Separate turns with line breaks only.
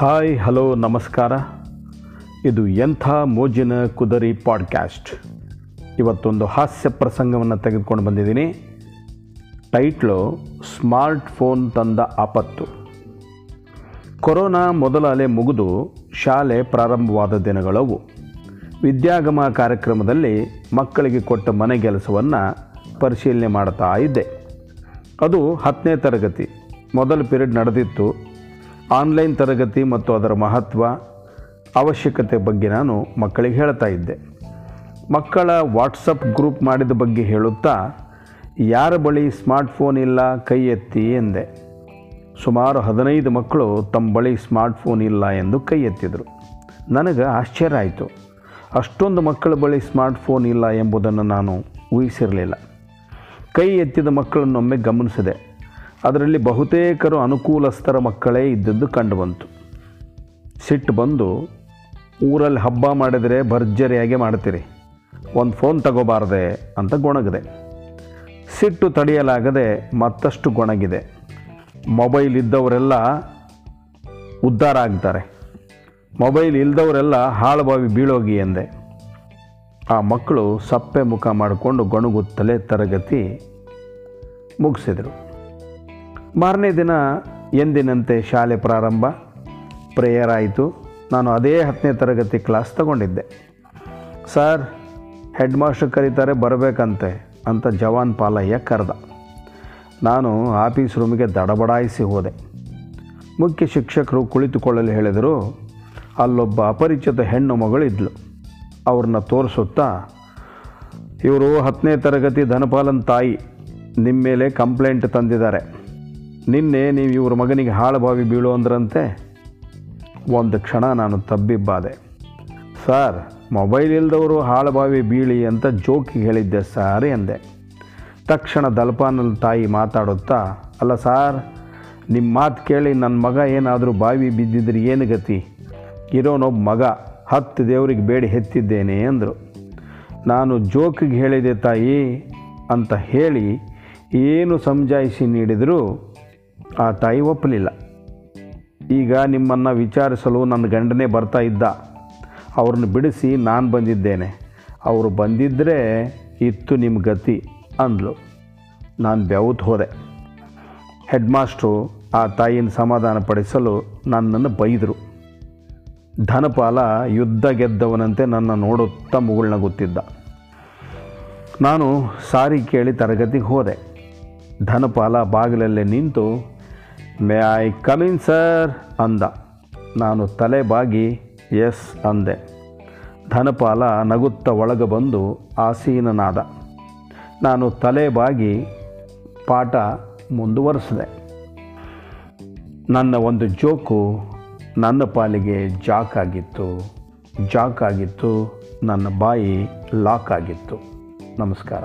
Hi, hello, ನಮಸ್ಕಾರ. ಇದು ಎಂಥ ಮೋಜಿನ ಕುದರಿ ಪಾಡ್ಕ್ಯಾಸ್ಟ್. ಇವತ್ತೊಂದು ಹಾಸ್ಯ ಪ್ರಸಂಗವನ್ನು ತೆಗೆದುಕೊಂಡು ಬಂದಿದ್ದೀನಿ. ಟೈಟ್ಲು, ಸ್ಮಾರ್ಟ್ ಫೋನ್ ತಂದ ಆಪತ್ತು. ಕೊರೋನಾ ಮೊದಲ ಅಲೆ ಮುಗಿದು ಶಾಲೆ ಪ್ರಾರಂಭವಾದ ದಿನಗಳವು. ವಿದ್ಯಾಗಮ ಕಾರ್ಯಕ್ರಮದಲ್ಲಿ ಮಕ್ಕಳಿಗೆ ಕೊಟ್ಟ ಮನೆ ಕೆಲಸವನ್ನು ಪರಿಶೀಲನೆ ಮಾಡ್ತಾ ಇದ್ದೆ. ಅದು ಹತ್ತನೇ ತರಗತಿ. ಮೊದಲ ಪೀರಿಯಡ್ ನಡೆದಿತ್ತು. ಆನ್ಲೈನ್ ತರಗತಿ ಮತ್ತು ಅದರ ಮಹತ್ವ, ಅವಶ್ಯಕತೆ ಬಗ್ಗೆ ನಾನು ಮಕ್ಕಳಿಗೆ ಹೇಳ್ತಾ ಇದ್ದೆ. ಮಕ್ಕಳ ವಾಟ್ಸಪ್ ಗ್ರೂಪ್ ಮಾಡಿದ ಬಗ್ಗೆ ಹೇಳುತ್ತಾ, ಯಾರ ಬಳಿ ಸ್ಮಾರ್ಟ್ಫೋನ್ ಇಲ್ಲ, ಕೈ ಎತ್ತಿ ಎಂದೆ. ಸುಮಾರು ಹದಿನೈದು ಮಕ್ಕಳು ತಮ್ಮ ಬಳಿ ಸ್ಮಾರ್ಟ್ಫೋನ್ ಇಲ್ಲ ಎಂದು ಕೈ ಎತ್ತಿದರು. ನನಗೆ ಆಶ್ಚರ್ಯ ಆಯಿತು. ಅಷ್ಟೊಂದು ಮಕ್ಕಳ ಬಳಿ ಸ್ಮಾರ್ಟ್ಫೋನ್ ಇಲ್ಲ ಎಂಬುದನ್ನು ನಾನು ಊಹಿಸಿರಲಿಲ್ಲ. ಕೈ ಎತ್ತಿದ ಮಕ್ಕಳನ್ನೊಮ್ಮೆ ಗಮನಿಸಿದೆ. ಅದರಲ್ಲಿ ಬಹುತೇಕರು ಅನುಕೂಲಸ್ಥರ ಮಕ್ಕಳೇ ಇದ್ದದ್ದು ಕಂಡುಬಂತು. ಸಿಟ್ಟು ಬಂದು, ಊರಲ್ಲಿ ಹಬ್ಬ ಮಾಡಿದರೆ ಭರ್ಜರಿಯಾಗಿ ಮಾಡ್ತೀರಿ. ಒಂದು ಫೋನ್ ತಗೋಬಾರ್ದೆ ಅಂತ ಗೊಣಗಿದೆ. ಸಿಟ್ಟು ತಡೆಯಲಾಗದೆ ಮತ್ತಷ್ಟು ಗೊಣಗಿದೆ. ಮೊಬೈಲ್ ಇದ್ದವರೆಲ್ಲ ಉದ್ಧಾರ ಆಗ್ತಾರೆ. ಮೊಬೈಲ್ ಇಲ್ದವರೆಲ್ಲ ಹಾಳುಬಾವಿ ಬೀಳೋಗಿ ಎಂದೆ. ಆ ಮಕ್ಕಳು ಸಪ್ಪೆ ಮುಖ ಮಾಡಿಕೊಂಡು ಗೊಣಗುತ್ತಲೇ ತರಗತಿ ಮುಗಿಸಿದರು. ಮಾರನೇ ದಿನ ಎಂದಿನಂತೆ ಶಾಲೆ ಪ್ರಾರಂಭ. ಪ್ರೇಯರ್ ಆಯಿತು ನಾನು ಅದೇ ಹತ್ತನೇ ತರಗತಿ ಕ್ಲಾಸ್ ತಗೊಂಡಿದ್ದೆ. ಸರ್ ಹೆಡ್ ಮಾಸ್ಟರ್ ಕರೀತಾರೆ, ಬರಬೇಕಂತೆ ಅಂತ ಜವಾನ್ ಪಾಲಯ್ಯ ಕರೆದ. ನಾನು ಆಫೀಸ್ ರೂಮಿಗೆ ದಡಬಡಾಯಿಸಿ ಹೋದೆ. ಮುಖ್ಯ ಶಿಕ್ಷಕರು ಕುಳಿತುಕೊಳ್ಳಲು ಹೇಳಿದರು, ಅಲ್ಲೊಬ್ಬ ಅಪರಿಚಿತ ಹೆಣ್ಣು ಮಗಳಿದ್ಲು. ಅವ್ರನ್ನ ತೋರಿಸುತ್ತಾ, ಇವರು ಹತ್ತನೇ ತರಗತಿ ಧನಪಾಲನ್ ತಾಯಿ ನಿಮ್ಮ ಮೇಲೆ ಕಂಪ್ಲೇಂಟ್ ತಂದಿದ್ದಾರೆ. ನಿನ್ನೆ ನೀವು ಇವ್ರ ಮಗನಿಗೆ ಹಾಳಬಾವಿ ಬೀಳು ಅಂದ್ರಂತೆ, ಒಂದು ಕ್ಷಣ ನಾನು ತಬ್ಬಿಬ್ಬಾದೆ. ಸರ್, ಮೊಬೈಲ್ ಇಲ್ದವರು ಹಾಳಬಾವಿ ಬೀಳಿ ಅಂತ ಜೋಕಿಗೆ ಹೇಳಿದ್ದೆ ಸರ್ ಎಂದೆ. ತಕ್ಷಣ ದಲ್ಪಾನಲ್ಲಿ ತಾಯಿ ಮಾತಾಡುತ್ತಾ, ಅಲ್ಲ ಸಾರ್ ನಿಮ್ಮ ಮಾತು ಕೇಳಿ ನನ್ನ ಮಗ ಏನಾದರೂ ಬಾವಿ ಬಿದ್ದಿದ್ರೆ ಏನು ಗತಿ? ಇರೋನೊಬ್ಬ ಮಗ ಹತ್ತು ದೇವರಿಗೆ ಬೇಡಿ ಹೆತ್ತಿದ್ದೇನೆ ಅಂದರು. ನಾನು ಜೋಕಿಗೆ ಹೇಳಿದೆ ತಾಯಿ ಅಂತ ಹೇಳಿ, ಏನು ಸಮಜಾಯಿಸಿ ನೀಡಿದರೂ ಆ ತಾಯಿ ಒಪ್ಪಲಿಲ್ಲ. ಈಗ ನಿಮ್ಮನ್ನು ವಿಚಾರಿಸಲು ನನ್ನ ಗಂಡನೇ ಬರ್ತಾ ಇದ್ದ. ಅವ್ರನ್ನ ಬಿಡಿಸಿ ನಾನು ಬಂದಿದ್ದೇನೆ. ಅವರು ಬಂದಿದ್ದರೆ ಇತ್ತು ನಿಮ್ಮ ಗತಿ ಅಂದ್ಲು. ನಾನು ಬೆವತ್ ಹೋದೆ. ಹೆಡ್ ಮಾಸ್ಟ್ರು ಆ ತಾಯಿನ ಸಮಾಧಾನಪಡಿಸಲು ನನ್ನನ್ನು ಬೈದರು. ಧನಪಾಲ ಯುದ್ಧ ಗೆದ್ದವನಂತೆ ನನ್ನ ನೋಡುತ್ತಾ ಮುಗುಳ್ನಗುತ್ತಿದ್ದ. ನಾನು ಸಾರಿ ಕೇಳಿ ತರಗತಿಗೆ ಹೋದೆ. ಧನಪಾಲ ಬಾಗಿಲಲ್ಲೇ ನಿಂತು ಮೇ ಐ ಕಮಿನ್ ಸರ್ ಅಂದ. ನಾನು ತಲೆ ಬಾಗಿ ಎಸ್ ಅಂದೆ. ಧನಪಾಲ ನಗುತ್ತ ಒಳಗೆ ಬಂದು ಆಸೀನನಾದ. ನಾನು ತಲೆ ಬಾಗಿ ಪಾಠ ಮುಂದುವರಿಸಿದೆ. ನನ್ನ ಒಂದು ಜೋಕು ನನ್ನ ಪಾಲಿಗೆ ಜಾಕ್ ಆಗಿತ್ತು. ಜಾಕ್ ಆಗಿತ್ತು, ನನ್ನ ಬಾಯಿ ಲಾಕ್ ಆಗಿತ್ತು. ನಮಸ್ಕಾರ.